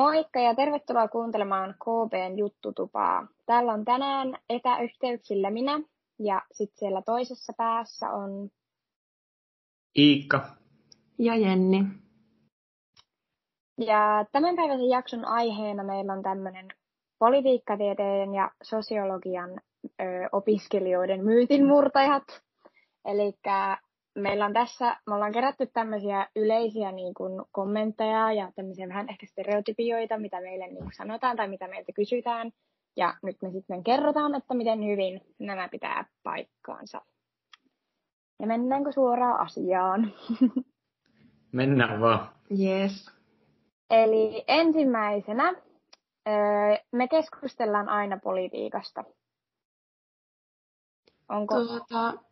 Moikka ja tervetuloa kuuntelemaan KPn juttutupaa. Täällä on tänään etäyhteyksillä minä ja sitten siellä toisessa päässä on Iikka ja Jenni. Ja tämän päivän jakson aiheena meillä on tämmöinen politiikkatieteen ja sosiologian ö, opiskelijoiden myytinmurtajat. Eli meillä on tässä, me ollaan kerätty tämmöisiä yleisiä niin kuin kommentteja ja tämmöisiä vähän ehkä stereotypioita, mitä meille niin kuin sanotaan tai mitä meiltä kysytään. Ja nyt me sitten kerrotaan, että miten hyvin nämä pitää paikkaansa. Ja mennäänkö suoraan asiaan? Mennään vaan. Yes. Eli ensimmäisenä me keskustellaan aina politiikasta. Onko tuota...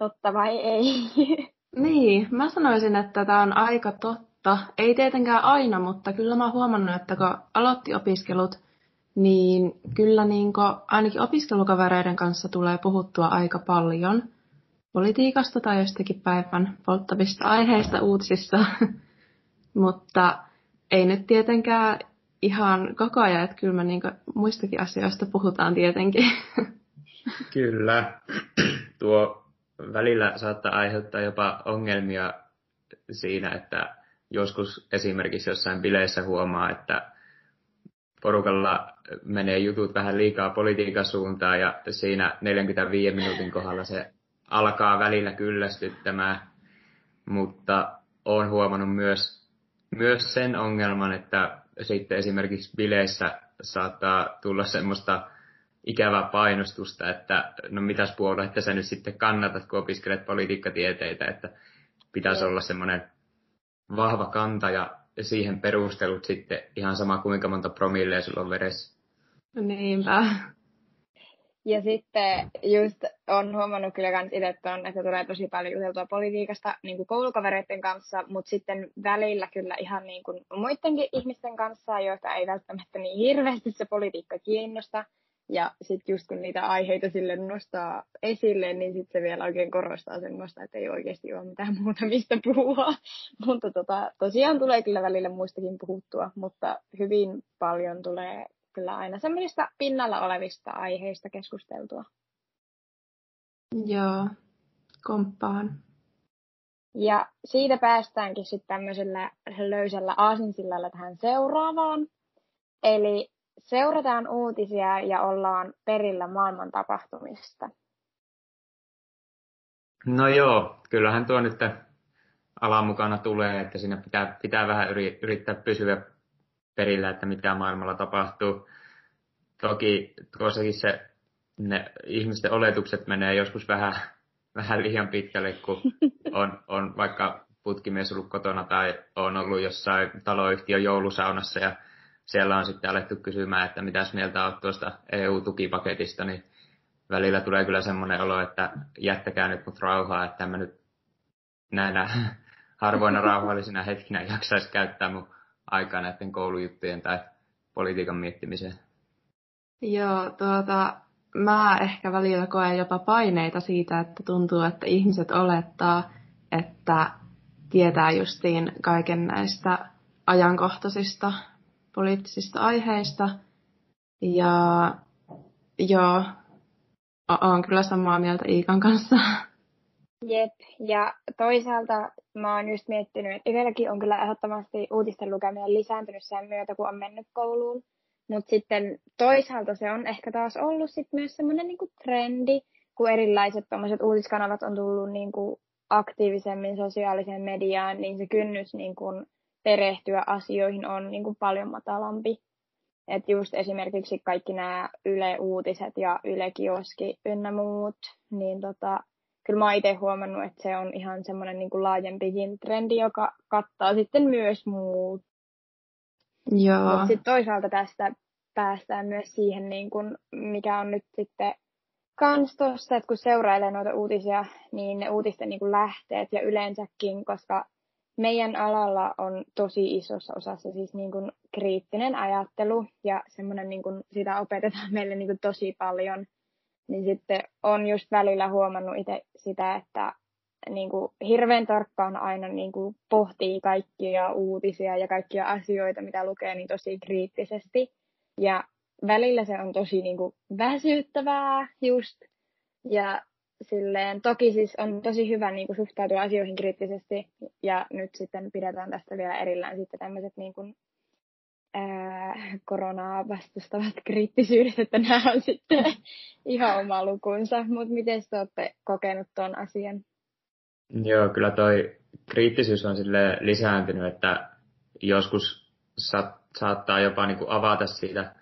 totta vai ei? Niin, mä sanoisin, että tämä on aika totta. Ei tietenkään aina, mutta kyllä mä oon huomannut, että kun aloitti opiskelut, niin kyllä niin ainakin opiskelukavereiden kanssa tulee puhuttua aika paljon politiikasta tai jostakin päivän polttavista aiheista uutisissa. mutta ei nyt tietenkään ihan koko ajan, että kyllä me niin muistakin asioista puhutaan tietenkin. Kyllä. Tuo välillä saattaa aiheuttaa jopa ongelmia siinä, että joskus esimerkiksi jossain bileissä huomaa, että porukalla menee jutut vähän liikaa politiikan suuntaan ja siinä 45 minuutin kohdalla se alkaa välillä kyllästyttämään, mutta olen huomannut myös, myös sen ongelman, että sitten esimerkiksi bileissä saattaa tulla semmoista ikävää painostusta, että no mitäs puoluetta sä nyt sitten kannatat, kun opiskelet politiikkatieteitä, että pitäisi olla semmoinen vahva kanta ja siihen perustelut sitten ihan sama kuinka monta promilleja sulla on veressä. Niinpä. Ja sitten just on huomannut kyllä kans itse ton, että tulee tosi paljon juteltua politiikasta niin kuin koulukavereiden kanssa, mutta sitten välillä kyllä ihan niin kuin muidenkin ihmisten kanssa, joita ei välttämättä niin hirveästi se politiikka kiinnosta. Ja sitten just kun niitä aiheita sille nostaa esille, niin sitten se vielä oikein korostaa semmoista, että ei oikeasti ole mitään muuta mistä puhua. mutta tota, tosiaan tulee kyllä välillä muistakin puhuttua, mutta hyvin paljon tulee kyllä aina semmoisista pinnalla olevista aiheista keskusteltua. Joo, komppaan. Ja siitä päästäänkin sitten tämmöisellä löysällä aasinsillalla tähän seuraavaan. Eli seurataan uutisia ja ollaan perillä maailman tapahtumista. No joo, kyllähän tuo nyt alan mukana tulee, että siinä pitää, pitää vähän yrittää pysyä perillä, että mitä maailmalla tapahtuu. Toki tuossakin se, ne ihmisten oletukset menee joskus vähän, vähän liian pitkälle, kun on, on vaikka putkimies ollut kotona tai on ollut jossain taloyhtiön joulusaunassa ja siellä on sitten alettu kysymään, että mitäs mieltä olet tuosta EU-tukipaketista, niin välillä tulee kyllä semmoinen olo, että jättäkää nyt mut rauhaa, että mä nyt näinä harvoina rauhallisina hetkinä jaksaisi käyttää mun aikaa näiden koulujuttujen tai politiikan miettimiseen. Joo, tuota, mä ehkä välillä koen jopa paineita siitä, että tuntuu, että ihmiset olettaa, että tietää justiin kaiken näistä ajankohtaisista poliittisista aiheista. Ja joo, olen kyllä samaa mieltä Iikan kanssa. Jep, ja toisaalta mä oon just miettinyt, että itselläkin on kyllä ehdottomasti uutisten lukeminen lisääntynyt sen myötä, kun on mennyt kouluun. Mutta sitten toisaalta se on ehkä taas ollut sit myös semmoinen niinku trendi, kun erilaiset uutiskanavat on tullut niinku aktiivisemmin sosiaaliseen mediaan, niin se kynnys niinku perehtyä asioihin on niinku paljon matalampi. Et just esimerkiksi kaikki nämä Yle Uutiset ja Yle Kioski ynnä muut, niin tota, kyllä mä itse huomannut, että se on ihan semmoinen niin laajempikin trendi, joka kattaa sitten myös muut. Joo. Mutta sitten toisaalta tästä päästään myös siihen, niin kuin, mikä on nyt sitten kans tuossa, että kun seurailee noita uutisia, niin ne uutisten niin kuin lähteet ja yleensäkin, koska meidän alalla on tosi isossa osassa siis niin kuin kriittinen ajattelu ja semmoinen niin kuin sitä opetetaan meille niin kuin tosi paljon – niin sitten on just välillä huomannut itse sitä, että niin kuin, hirveän tarkkaan aina niin kuin, pohtii kaikkia uutisia ja kaikkia asioita, mitä lukee, niin tosi kriittisesti. Ja välillä se on tosi niin kuin, väsyttävää just. Ja silleen, toki siis on tosi hyvä niin kuin, suhtautua asioihin kriittisesti. Ja nyt sitten pidetään tästä vielä erillään sitten tämmöiset niin kuin, ää, koronaa vastustavat kriittisyydet, että nämä on sitten ihan oma lukunsa. Mutta miten te olette kokenut tuon asian? Joo, kyllä toi kriittisyys on sille lisääntynyt, että joskus sa- saattaa jopa niin kuin avata siitä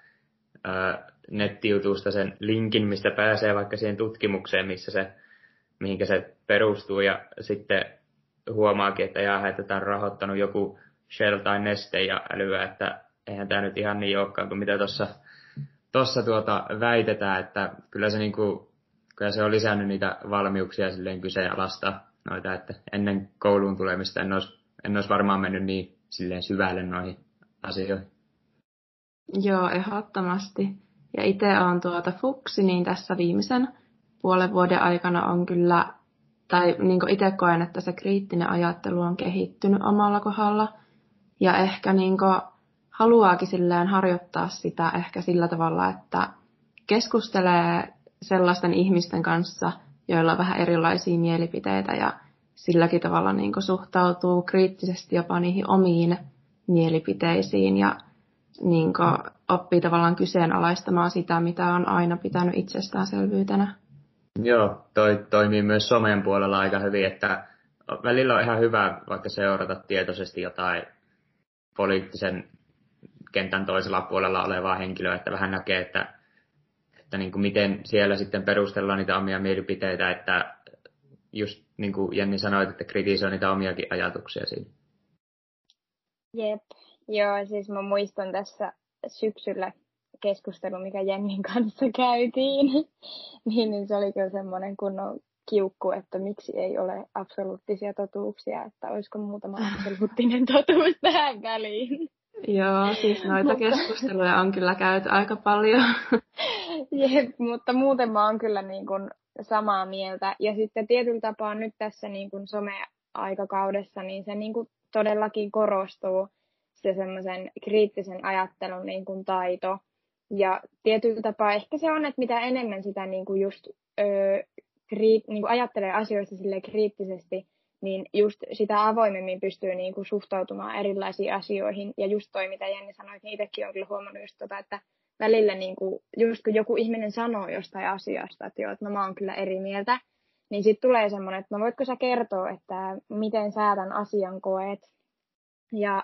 ää, nettijutusta sen linkin, mistä pääsee vaikka siihen tutkimukseen, missä se, mihinkä se perustuu, ja sitten huomaakin, että jaa, että tämä on rahoittanut joku Shell tai Neste ja älyä, että eihän tämä nyt ihan niin olekaan kuin mitä tuossa tossa tuota väitetään, että kyllä se, niinku, kyllä se on lisännyt niitä valmiuksia silleen kyseenalaistaa noita, että ennen kouluun tulemista en olisi, en olisi varmaan mennyt niin silleen syvälle noihin asioihin. Joo, ehdottomasti. Ja itse on tuota fuksi, niin tässä viimeisen puolen vuoden aikana on kyllä, tai niin itse koen, että se kriittinen ajattelu on kehittynyt omalla kohdalla. Ja ehkä niin haluaakin silleen harjoittaa sitä ehkä sillä tavalla, että keskustelee sellaisten ihmisten kanssa, joilla on vähän erilaisia mielipiteitä ja silläkin tavalla niin suhtautuu kriittisesti jopa niihin omiin mielipiteisiin ja niin oppii tavallaan kyseenalaistamaan sitä, mitä on aina pitänyt itsestäänselvyytenä. Joo, toi toimii myös somen puolella aika hyvin, että välillä on ihan hyvä vaikka seurata tietoisesti jotain poliittisen kentän toisella puolella olevaa henkilöä, että vähän näkee, että, että niin kuin miten siellä sitten perustellaan niitä omia mielipiteitä, että just niin kuin Jenni sanoi, että kritisoi niitä omiakin ajatuksia siinä. Jep, joo, siis mä muistan tässä syksyllä keskustelu, mikä Jennin kanssa käytiin, niin, niin se oli kyllä semmoinen kunnon kiukku, että miksi ei ole absoluuttisia totuuksia, että olisiko muutama absoluuttinen totuus tähän väliin. Joo, siis noita keskusteluja on kyllä käyty aika paljon. Jep, mutta muuten mä oon kyllä niin kuin samaa mieltä. Ja sitten tietyllä tapaa nyt tässä niin kuin some-aikakaudessa, niin se niin kuin todellakin korostuu se semmoisen kriittisen ajattelun niin kuin taito. Ja tietyllä tapaa ehkä se on, että mitä enemmän sitä niin kuin just öö, kriit, niin kuin ajattelee asioista sille kriittisesti, niin just sitä avoimemmin pystyy niin kuin suhtautumaan erilaisiin asioihin. Ja just toi, mitä Jenni sanoi, niin itsekin olen kyllä huomannut just tota, että välillä niin kuin, just kun joku ihminen sanoo jostain asiasta, että joo, että no mä oon kyllä eri mieltä, niin sitten tulee semmoinen, että no voitko sä kertoa, että miten sä tämän asian koet. Ja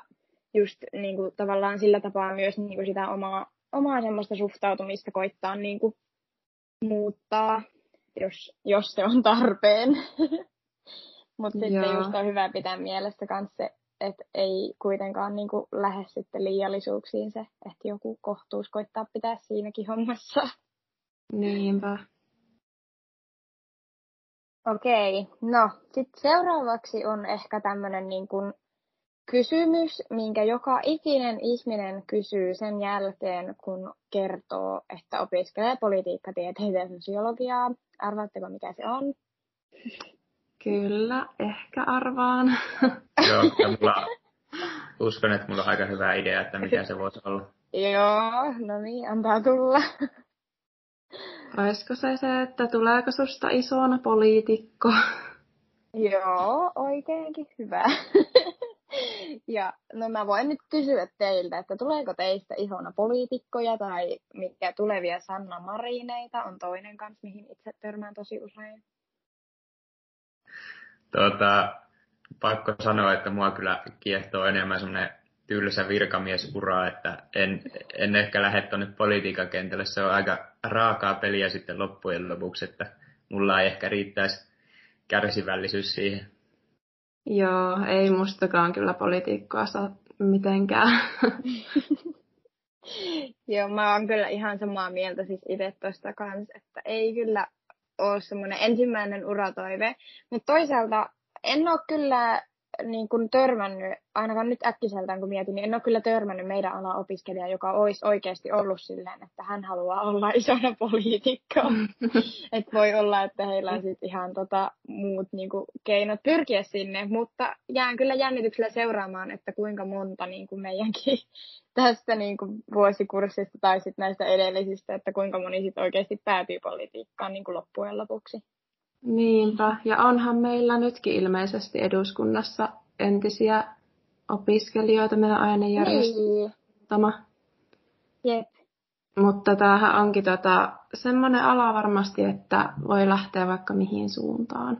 just niin kuin, tavallaan sillä tapaa myös niin kuin sitä omaa, omaa semmoista suhtautumista koittaa niin kuin, muuttaa, jos, jos se on tarpeen. Mutta sitten just on hyvä pitää mielessä myös se, että ei kuitenkaan niin kuin lähde sitten liiallisuuksiin se, että joku kohtuus koittaa pitää siinäkin hommassa. Niinpä. Okei, no sitten seuraavaksi on ehkä tämmöinen niin kuin kysymys, minkä joka ikinen ihminen kysyy sen jälkeen, kun kertoo, että opiskelee politiikkatieteitä ja sosiologiaa. Arvaatteko, mikä se on? Kyllä, ehkä arvaan. Joo, ja mulla, uskon, että mulla on aika hyvä idea, että mikä se voisi olla. Joo, no niin, antaa tulla. Olisiko se se, että tuleeko susta isona poliitikko? Joo, oikeinkin hyvä. ja no mä voin nyt kysyä teiltä, että tuleeko teistä isona poliitikkoja tai mikä tulevia Sanna Marineita on toinen kanssa, mihin itse törmään tosi usein. Tuota, pakko sanoa, että mua kyllä kiehtoo enemmän semmoinen tylsä virkamiesura, että en, en ehkä lähde tuonne politiikan kentälle. Se on aika raakaa peliä sitten loppujen lopuksi, että mulla ei ehkä riittäisi kärsivällisyys siihen. Joo, ei mustakaan kyllä politiikkaa saa mitenkään. Joo, mä oon kyllä ihan samaa mieltä siis itse tuosta kanssa, että ei kyllä ole semmoinen ensimmäinen uratoive. Mutta toisaalta en ole kyllä niin kuin törmännyt, ainakaan nyt äkkiseltään kun mietin, niin en ole kyllä törmännyt meidän alan opiskelija, joka olisi oikeasti ollut silleen, että hän haluaa olla isona poliitikko. että voi olla, että heillä on sitten ihan tota, muut niin kuin, keinot pyrkiä sinne, mutta jään kyllä jännityksellä seuraamaan, että kuinka monta niin kuin meidänkin tästä niin kuin, vuosikurssista tai sitten näistä edellisistä, että kuinka moni sitten oikeasti päätyy politiikkaan niin kuin loppujen lopuksi. Niinpä, ja onhan meillä nytkin ilmeisesti eduskunnassa entisiä opiskelijoita meidän ainejärjestelmä. Niin. Jep. Mutta tämähän onkin tota, semmoinen ala varmasti, että voi lähteä vaikka mihin suuntaan.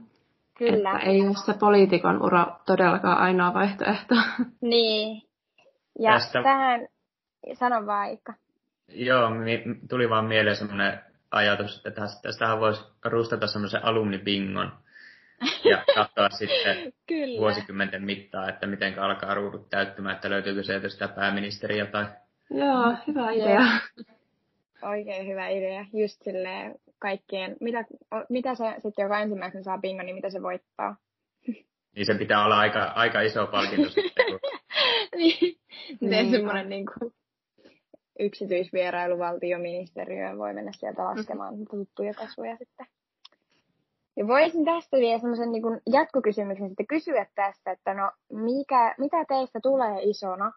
Kyllä. Että ei ole se poliitikon ura todellakaan ainoa vaihtoehto. Niin. Ja Tästä... tähän, sano vaikka. Joo, tuli vaan mieleen semmoinen ajatus, että tästähän voisi rustata semmoisen alumnibingon ja katsoa sitten Kyllä. vuosikymmenten mittaan, että miten alkaa ruudut täyttymään, että löytyykö sieltä sitä pääministeriä tai... Joo, hyvä idea. Oikein hyvä idea. Just silleen kaikkien, mitä, mitä se sitten joka ensimmäisenä saa bingon, niin mitä se voittaa? Niin se pitää olla aika, aika iso palkinto sitten. Kun... niin, niin. semmoinen niin kuin, yksityisvierailu valtioministeriöön voi mennä sieltä laskemaan mm. tuttuja kasvoja sitten. Ja voisin tästä vielä semmoisen niin jatkokysymyksen sitten kysyä tästä, että no mikä, mitä teistä tulee isona,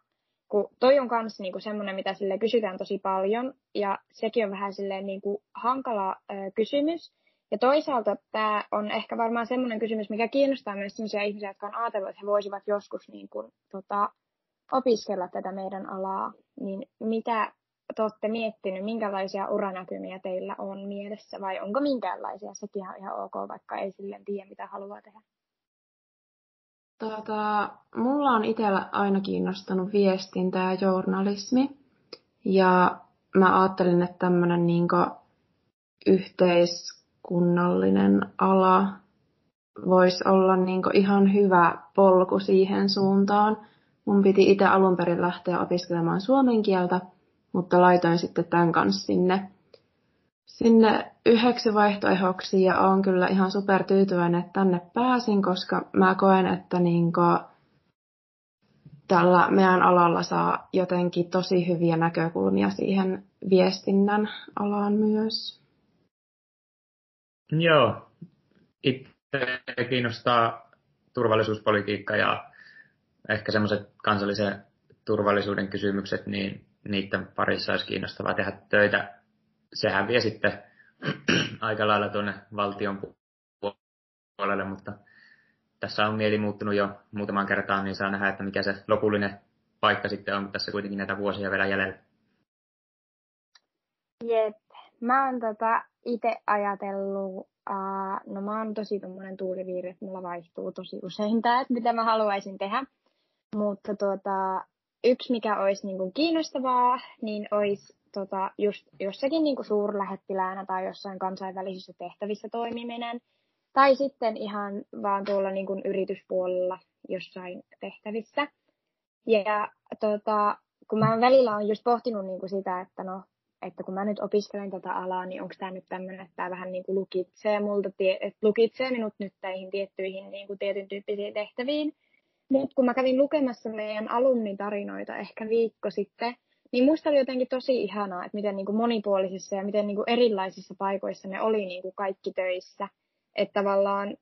kun toi on myös niin semmoinen, mitä sille kysytään tosi paljon, ja sekin on vähän silleen niin kuin hankala ö, kysymys. Ja toisaalta tämä on ehkä varmaan semmoinen kysymys, mikä kiinnostaa myös sellaisia ihmisiä, jotka on ajatellut, että he voisivat joskus niin kuin, tota, opiskella tätä meidän alaa, niin mitä te olette miettinyt, minkälaisia uranäkymiä teillä on mielessä vai onko minkäänlaisia? Sekin on ihan ok, vaikka ei silleen tiedä, mitä haluaa tehdä. Tota, mulla on itsellä aina kiinnostanut viestintä ja journalismi. Ja mä ajattelin, että tämmöinen niin yhteiskunnallinen ala voisi olla niin ihan hyvä polku siihen suuntaan. Mun piti itse alun perin lähteä opiskelemaan suomen kieltä, mutta laitoin sitten tämän kanssa sinne, sinne yhdeksi vaihtoehdoksi ja olen kyllä ihan super tyytyväinen, että tänne pääsin, koska mä koen, että niinku, tällä meidän alalla saa jotenkin tosi hyviä näkökulmia siihen viestinnän alaan myös. Joo, itse kiinnostaa turvallisuuspolitiikka ja ehkä semmoiset kansallisen turvallisuuden kysymykset, niin niiden parissa olisi kiinnostavaa tehdä töitä. Sehän vie sitten aika lailla tuonne valtion puolelle, mutta tässä on mieli muuttunut jo muutaman kertaan, niin saa nähdä, että mikä se lopullinen paikka sitten on, tässä kuitenkin näitä vuosia vielä jäljellä. Jep. Mä oon tota itse ajatellut, uh, no mä oon tosi tommonen tuuliviiri, että mulla vaihtuu tosi usein tää, että mitä mä haluaisin tehdä. Mutta tuota, yksi, mikä olisi niin kuin kiinnostavaa, niin olisi tota, just jossakin niin kuin suurlähettiläänä tai jossain kansainvälisissä tehtävissä toimiminen. Tai sitten ihan vaan tuolla niin kuin yrityspuolella jossain tehtävissä. Ja tota, kun mä välillä on just pohtinut niin kuin sitä, että no, että kun mä nyt opiskelen tätä alaa, niin onko tämä nyt tämmöinen, että tämä vähän niin kuin lukitsee, multa tie, että lukitsee minut nyt näihin tiettyihin niin kuin tietyn tyyppisiin tehtäviin. Mutta kun mä kävin lukemassa meidän alumnitarinoita ehkä viikko sitten, niin musta oli jotenkin tosi ihanaa, että miten niin kuin monipuolisissa ja miten niin kuin erilaisissa paikoissa ne oli niin kuin kaikki töissä. Että tavallaan,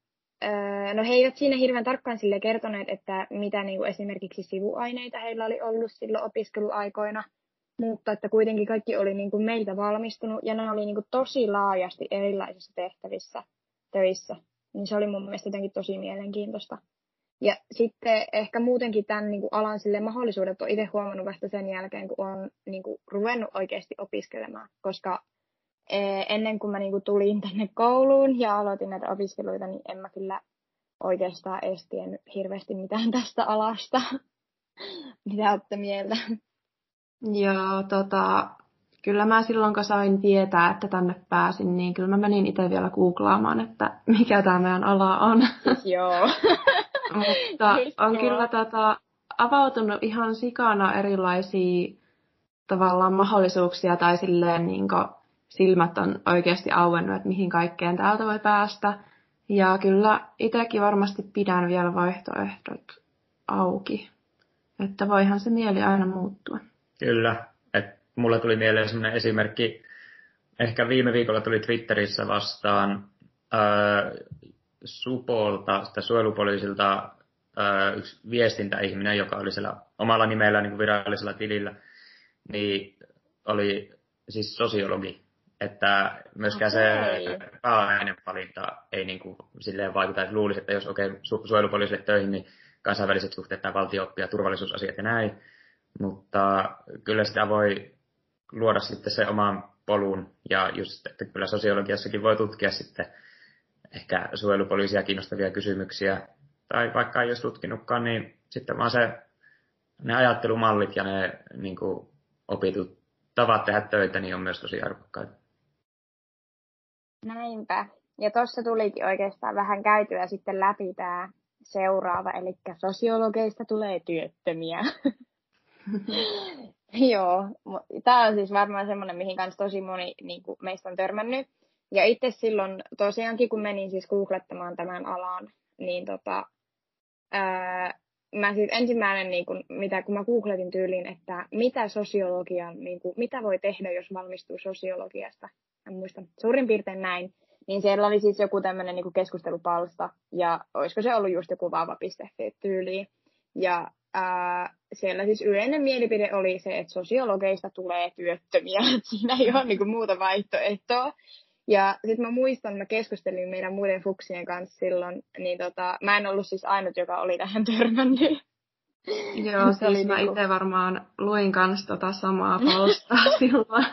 no he eivät siinä hirveän tarkkaan sille kertoneet, että mitä niin kuin esimerkiksi sivuaineita heillä oli ollut silloin opiskeluaikoina, mutta että kuitenkin kaikki oli niin kuin meiltä valmistunut ja ne oli niin kuin tosi laajasti erilaisissa tehtävissä töissä. Niin se oli mun mielestä jotenkin tosi mielenkiintoista. Ja sitten ehkä muutenkin tämän niin kuin alan sille mahdollisuudet on itse huomannut vasta sen jälkeen, kun on niin kuin, ruvennut oikeasti opiskelemaan, koska e, ennen kuin mä niin kuin, tulin tänne kouluun ja aloitin näitä opiskeluita, niin en mä kyllä oikeastaan edes tiennyt hirveästi mitään tästä alasta. Mitä olette mieltä? Joo, tota, kyllä mä silloin, kun sain tietää, että tänne pääsin, niin kyllä mä menin itse vielä googlaamaan, että mikä tämä meidän ala on. Joo. Mutta on kyllä tota, avautunut ihan sikana erilaisia tavallaan mahdollisuuksia tai silleen niin silmät on oikeasti auennut, että mihin kaikkeen täältä voi päästä. Ja kyllä itsekin varmasti pidän vielä vaihtoehdot auki. Että voihan se mieli aina muuttua. Kyllä. Et mulla tuli mieleen sellainen esimerkki, ehkä viime viikolla tuli Twitterissä vastaan ää, Supolta, sitä suojelupoliisilta yksi viestintäihminen, joka oli siellä omalla nimellä niin kuin virallisella tilillä, niin oli siis sosiologi. Että myöskään okay. se pääainevalinta ei niin kuin silleen vaikuta, että luulisi, että jos okei okay, su- suojelupoliisille töihin, niin kansainväliset suhteet tai ja turvallisuusasiat ja näin. Mutta kyllä sitä voi luoda sitten se oman polun ja just, että kyllä sosiologiassakin voi tutkia sitten ehkä suojelupoliisia kiinnostavia kysymyksiä. Tai vaikka ei olisi tutkinutkaan, niin sitten vaan se, ne ajattelumallit ja ne niin kuin, opitut tavat tehdä töitä niin on myös tosi arvokkaita. Näinpä. Ja tuossa tulikin oikeastaan vähän käytyä sitten läpi tämä seuraava, eli sosiologeista tulee työttömiä. Joo, tämä on siis varmaan semmoinen, mihin kanssa tosi moni niin kuin meistä on törmännyt. Ja itse silloin tosiaankin, kun menin siis googlettamaan tämän alan, niin tota, ää, mä siis ensimmäinen, niin kun, mitä, kun mä googletin tyyliin, että mitä sosiologian, niin kun, mitä voi tehdä, jos valmistuu sosiologiasta, en muista, suurin piirtein näin, niin siellä oli siis joku tämmöinen niin keskustelupalsta, ja olisiko se ollut just joku vava.fi tyyliin. Ja ää, siellä siis yleinen mielipide oli se, että sosiologeista tulee työttömiä, että siinä ei ole niin kuin, muuta vaihtoehtoa. Ja sitten mä muistan, mä keskustelin meidän muiden fuksien kanssa silloin, niin tota, mä en ollut siis ainut, joka oli tähän törmännyt. Joo, siis oli mä niinku... itse varmaan luin kanssa tota samaa palstaa silloin.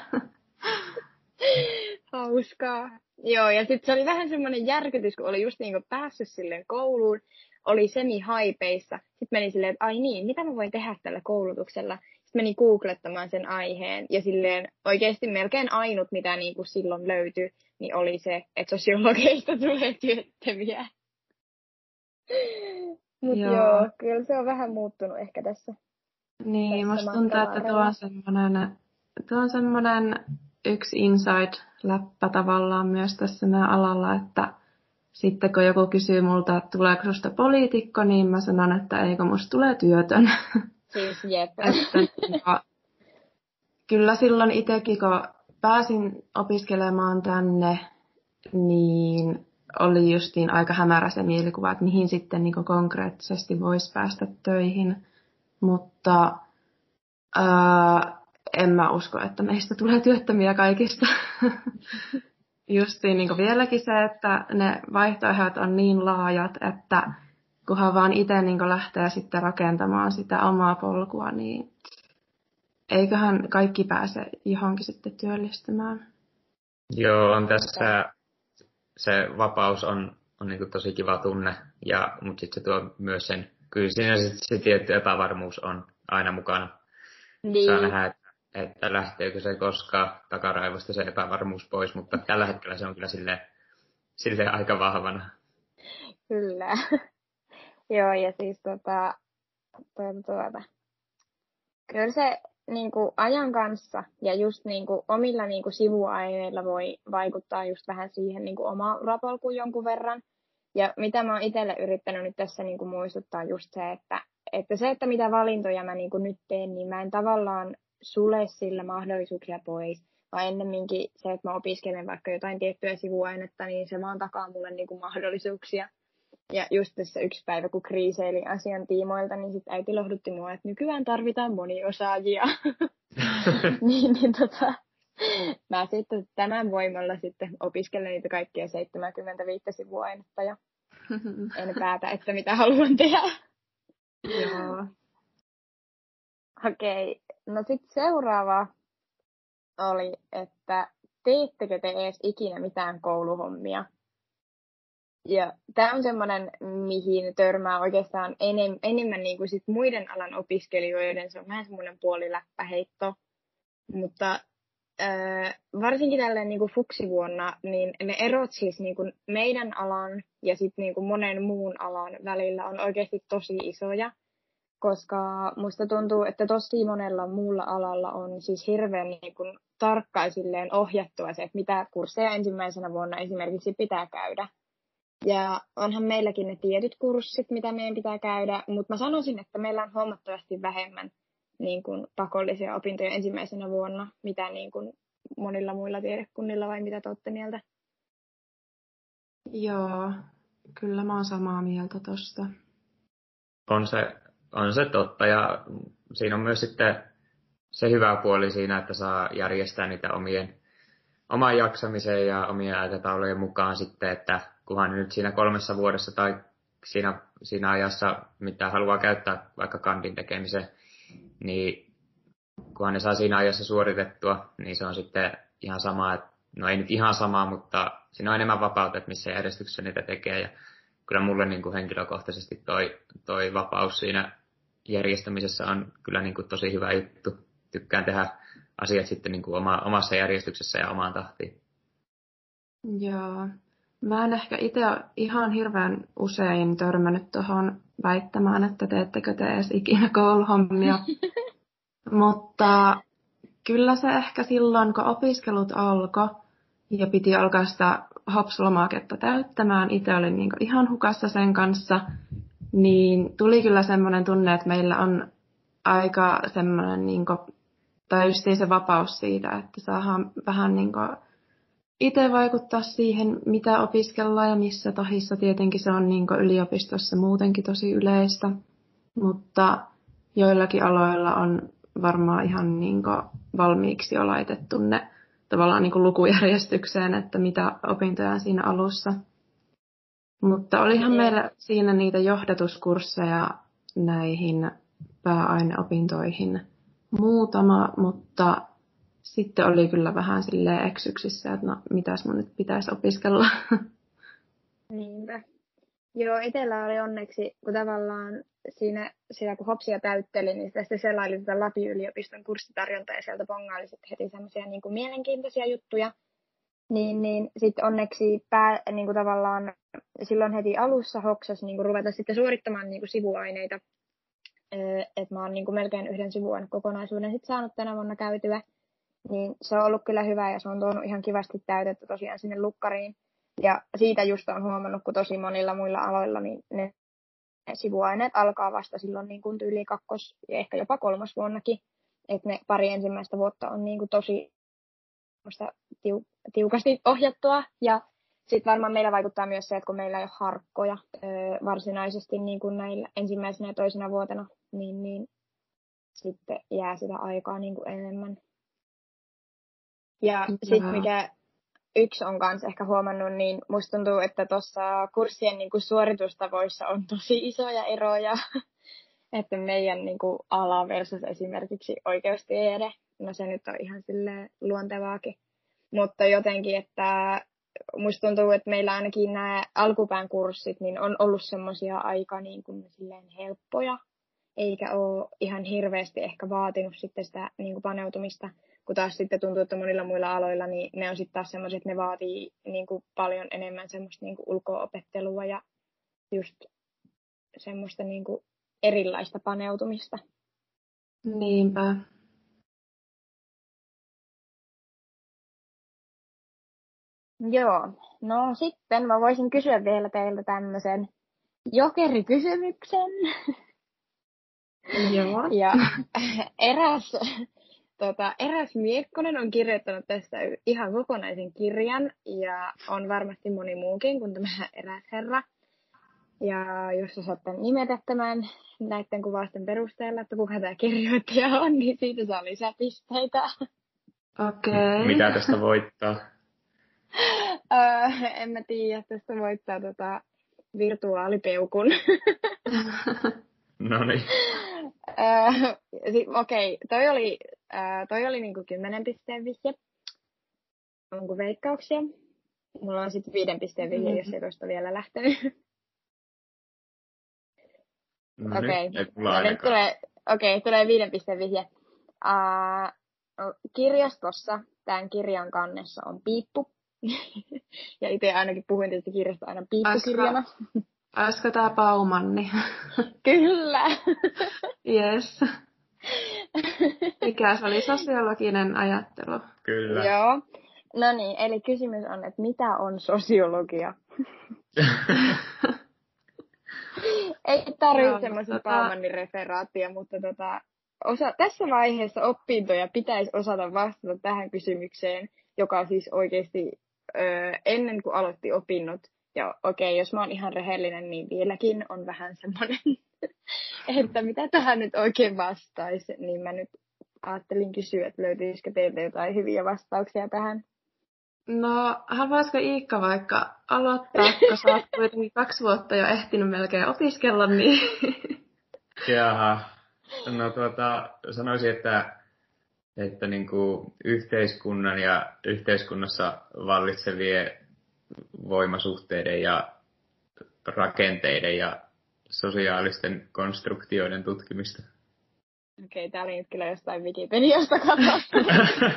Hauskaa. Joo, ja sitten se oli vähän semmoinen järkytys, kun oli just niin kuin päässyt silleen kouluun, oli semi-haipeissa. Sitten meni silleen, että ai niin, mitä mä voin tehdä tällä koulutuksella? Sitten meni googlettamaan sen aiheen, ja silleen oikeasti melkein ainut, mitä niin kuin silloin löytyi, niin oli se, että sosiologeista tulee työttömiä. Mutta joo. joo, kyllä se on vähän muuttunut ehkä tässä. Niin, tässä musta tuntuu, että tuo on semmoinen, tuo on semmoinen yksi inside-läppä tavallaan myös tässä meidän alalla, että sitten kun joku kysyy multa, että tuleeko susta poliitikko, niin mä sanon, että eikö musta tulee työtön. Siis jep. että, niinku, kyllä silloin itsekin, kun pääsin opiskelemaan tänne, niin oli justiin aika hämärä se mielikuva, että mihin sitten niin konkreettisesti voisi päästä töihin. Mutta ää, en mä usko, että meistä tulee työttömiä kaikista. Justiin niin vieläkin se, että ne vaihtoehdot on niin laajat, että kunhan vaan itse niin lähtee sitten rakentamaan sitä omaa polkua, niin eiköhän kaikki pääse johonkin sitten työllistymään. Joo, on tässä se vapaus on, on niin tosi kiva tunne, ja, mutta sitten se tuo myös sen, kyllä siinä se, se tietty epävarmuus on aina mukana. Niin. Saa nähdä, että, että lähteekö se koskaan takaraivosta se epävarmuus pois, mutta tällä hetkellä se on kyllä sille, sille aika vahvana. Kyllä. Joo, ja siis tota, tuota, tuota. kyllä se niin kuin ajan kanssa ja just niin kuin omilla niin kuin sivuaineilla voi vaikuttaa just vähän siihen niin kuin oma urapolkuun jonkun verran. Ja mitä mä oon itselle yrittänyt nyt tässä niin kuin muistuttaa just se, että, että se, että mitä valintoja mä niin kuin nyt teen, niin mä en tavallaan sule sillä mahdollisuuksia pois, vaan ennemminkin se, että mä opiskelen vaikka jotain tiettyä sivuainetta, niin se vaan takaa mulle niin kuin mahdollisuuksia ja just tässä yksi päivä, kun kriiseili asian tiimoilta, niin sitten äiti lohdutti mua, että nykyään tarvitaan moniosaajia. niin, niin tota, mä sitten tämän voimalla sitten opiskelen niitä kaikkia 75 sivuainetta ja en päätä, että mitä haluan tehdä. Joo. Okei, okay. no sitten seuraava oli, että teettekö te edes ikinä mitään kouluhommia? Ja tämä on semmoinen, mihin törmää oikeastaan enem, enemmän niin kuin sit muiden alan opiskelijoiden. Se on vähän semmoinen puoliläppäheitto. Mutta äh, varsinkin tälleen niin kuin fuksivuonna, niin ne erot siis niin kuin meidän alan ja sitten niin kuin monen muun alan välillä on oikeasti tosi isoja. Koska musta tuntuu, että tosi monella muulla alalla on siis hirveän niin kuin tarkkaan ohjattua se, että mitä kursseja ensimmäisenä vuonna esimerkiksi pitää käydä Ja onhan meilläkin ne tietyt kurssit, mitä meidän pitää käydä, mutta mä sanoisin, että meillä on huomattavasti vähemmän niin kuin, pakollisia opintoja ensimmäisenä vuonna, mitä niin kuin, monilla muilla tiedekunnilla, vai mitä te olette mieltä? Joo, kyllä mä oon samaa mieltä tosta. On se, on se totta, ja siinä on myös sitten se hyvä puoli siinä, että saa järjestää niitä omien, oman jaksamisen ja omien aikataulujen mukaan sitten, että kunhan nyt siinä kolmessa vuodessa tai siinä, siinä ajassa, mitä haluaa käyttää vaikka kandin tekemiseen, niin kunhan ne saa siinä ajassa suoritettua, niin se on sitten ihan sama, että, no ei nyt ihan sama, mutta siinä on enemmän vapautta, että missä järjestyksessä niitä tekee. Ja kyllä mulle niin kuin henkilökohtaisesti toi, toi vapaus siinä järjestämisessä on kyllä niin kuin tosi hyvä juttu. Tykkään tehdä asiat sitten niin kuin oma, omassa järjestyksessä ja omaan tahtiin. Joo. Mä en ehkä itse ihan hirveän usein törmännyt tuohon väittämään, että teettekö te edes ikinä kouluhommia. Mutta kyllä se ehkä silloin, kun opiskelut alkoi ja piti alkaa sitä hopslomaketta täyttämään, itse olin niin ihan hukassa sen kanssa, niin tuli kyllä semmoinen tunne, että meillä on aika semmoinen, niin kuin, tai se vapaus siitä, että saadaan vähän niin kuin, itse vaikuttaa siihen, mitä opiskellaan ja missä tahissa. Tietenkin se on niin yliopistossa muutenkin tosi yleistä, mutta joillakin aloilla on varmaan ihan niin valmiiksi jo laitettu ne tavallaan niin lukujärjestykseen, että mitä opintoja siinä alussa. Mutta olihan meillä siinä niitä johdatuskursseja näihin pääaineopintoihin muutama, mutta sitten oli kyllä vähän silleen eksyksissä, että no mitäs mun nyt pitäisi opiskella. Niinpä. Joo, itsellä oli onneksi, kun tavallaan siinä, siinä kun hopsia täytteli, niin sitten selaili tätä Lapi-yliopiston kurssitarjontaa ja sieltä pongaili sitten heti semmoisia niin kuin mielenkiintoisia juttuja. Niin, niin sitten onneksi pää, niin kuin tavallaan silloin heti alussa hoksas niin kuin ruveta sitten suorittamaan niin kuin sivuaineita. Että mä oon niin kuin melkein yhden sivuaine kokonaisuuden sitten saanut tänä vuonna käytyä. Niin se on ollut kyllä hyvä ja se on tuonut ihan kivasti täytettä tosiaan sinne lukkariin. Ja siitä just on huomannut, kun tosi monilla muilla aloilla niin ne sivuaineet alkaa vasta silloin niin kuin tyyli kakkos- ja ehkä jopa kolmas vuonnakin. Että ne pari ensimmäistä vuotta on niin kuin tosi tiu- tiukasti ohjattua. Ja sitten varmaan meillä vaikuttaa myös se, että kun meillä ei ole harkkoja öö, varsinaisesti niin kuin näillä ensimmäisenä ja toisena vuotena, niin, niin sitten jää sitä aikaa niin kuin enemmän. Ja sitten mikä yksi on kanssa ehkä huomannut, niin musta tuntuu, että tuossa kurssien niin kuin suoritustavoissa on tosi isoja eroja. että meidän niin kuin, ala versus esimerkiksi oikeustiede, no se nyt on ihan sille luontevaakin. Mutta jotenkin, että musta tuntuu, että meillä ainakin nämä alkupään kurssit niin on ollut semmoisia aika niin kuin, silleen helppoja, eikä ole ihan hirveästi ehkä vaatinut sitten sitä niin kuin paneutumista kun taas sitten tuntuu, että monilla muilla aloilla niin ne on sitten taas semmoiset, että ne vaatii niin kuin paljon enemmän semmoista niin kuin ulko-opettelua ja just semmoista niin kuin erilaista paneutumista. Niinpä. Joo, no sitten mä voisin kysyä vielä teiltä tämmöisen jokerikysymyksen. Joo. Ja eräs tota, eräs Miekkonen on kirjoittanut tästä ihan kokonaisen kirjan ja on varmasti moni muukin kuin tämä eräs herra. Ja jos osaatte nimetä tämän näiden kuvausten perusteella, että kuka tämä kirjoittaja on, niin siitä saa lisäpisteitä. Okei. Okay. Mitä tästä voittaa? uh, en mä tiedä, tästä voittaa tota virtuaalipeukun. no niin. Okei, okay. toi oli Ää, toi oli niinku 10 pisteen vihje. Onko veikkauksia? Mulla on sitten viiden pisteen vihje, mm-hmm. jos ei tuosta vielä lähtenyt. No Okei, okay. no, nyt tulee, okay, tulee viiden pisteen vihje. Uh, kirjastossa tämän kirjan kannessa on piippu. ja itse ainakin puhuin tästä kirjasta aina piippukirjana. Olisiko tämä Paumanni? Kyllä. yes. Mikä se oli sosiologinen ajattelu? Kyllä. Joo. No niin, eli kysymys on, että mitä on sosiologia? Ei tarvitse semmoista tota... Baumanin referaattia, mutta tota, osa, tässä vaiheessa opintoja pitäisi osata vastata tähän kysymykseen, joka siis oikeasti öö, ennen kuin aloitti opinnot, ja okei, okay, jos mä oon ihan rehellinen, niin vieläkin on vähän semmoinen, että mitä tähän nyt oikein vastaisi, niin mä nyt ajattelin kysyä, että löytyisikö teiltä jotain hyviä vastauksia tähän. No, haluaisiko Iikka vaikka aloittaa, kun sä oot kuitenkin kaksi vuotta jo ehtinyt melkein opiskella, niin... Jaha. No tuota, sanoisin, että, että niin kuin yhteiskunnan ja yhteiskunnassa vallitsevien voimasuhteiden ja rakenteiden ja sosiaalisten konstruktioiden tutkimista. Okei, okay, tämä oli nyt kyllä jostain Wikipediasta katsottu.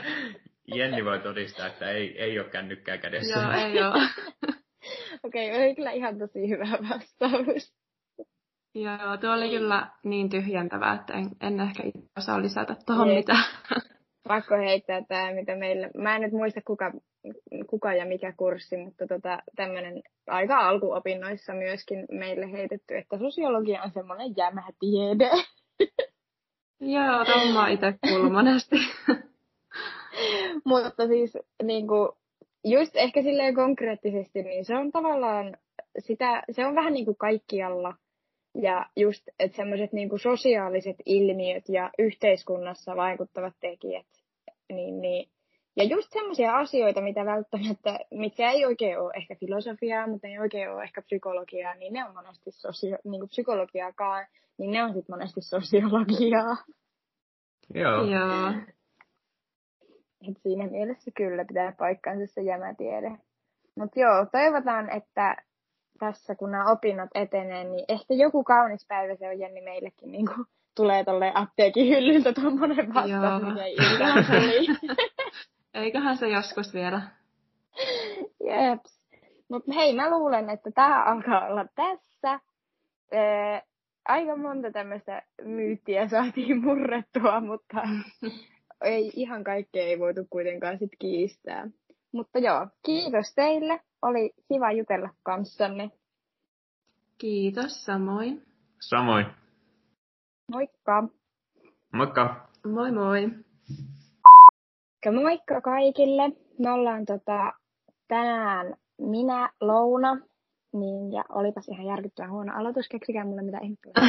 Jenni voi todistaa, että ei, ei ole kännykkää kädessä. Joo, ei ole. Okei, okay, oli kyllä ihan tosi hyvä vastaus. Joo, tuo oli kyllä niin tyhjentävää, että en, en ehkä itse osaa lisätä tuohon mitään. Pakko heittää tämä, mitä meillä... Mä en nyt muista kuka, kuka ja mikä kurssi, mutta tota, tämmöinen aika alkuopinnoissa myöskin meille heitetty, että sosiologia on semmoinen jämätiede. Joo, tämä mä itse kuullut monesti. Mutta siis niin kuin, just ehkä silleen konkreettisesti, niin se on tavallaan sitä, se on vähän niin kuin kaikkialla. Ja just, että semmoiset niin kuin sosiaaliset ilmiöt ja yhteiskunnassa vaikuttavat tekijät, niin, niin ja just semmoisia asioita, mitä välttämättä, mitkä ei oikein ole ehkä filosofiaa, mutta ei oikein ole ehkä psykologiaa, niin ne on monesti sosio, niin kuin psykologiaakaan, niin ne on sitten monesti sosiologiaa. Joo. Joo. Et siinä mielessä kyllä pitää paikkansa se jämätiede. Mutta joo, toivotaan, että tässä kun nämä opinnot etenee, niin ehkä joku kaunis päivä se on Jenni meillekin niin kuin, tulee tolle apteekin hyllyltä tuommoinen vastaus, mikä ei Eiköhän se joskus vielä. Jeps. Mutta hei, mä luulen, että tämä alkaa olla tässä. Ee, aika monta tämmöistä myyttiä saatiin murrettua, mutta ei ihan kaikkea ei voitu kuitenkaan sit kiistää. Mutta joo, kiitos teille. Oli kiva jutella kanssanne. Kiitos, samoin. Samoin. Moikka. Moikka. Moi moi. Moikka kaikille. Me ollaan tota, tänään minä, Louna, niin, ja olipas ihan järkyttävän huono aloitus. Keksikää mulle mitä ihmettä.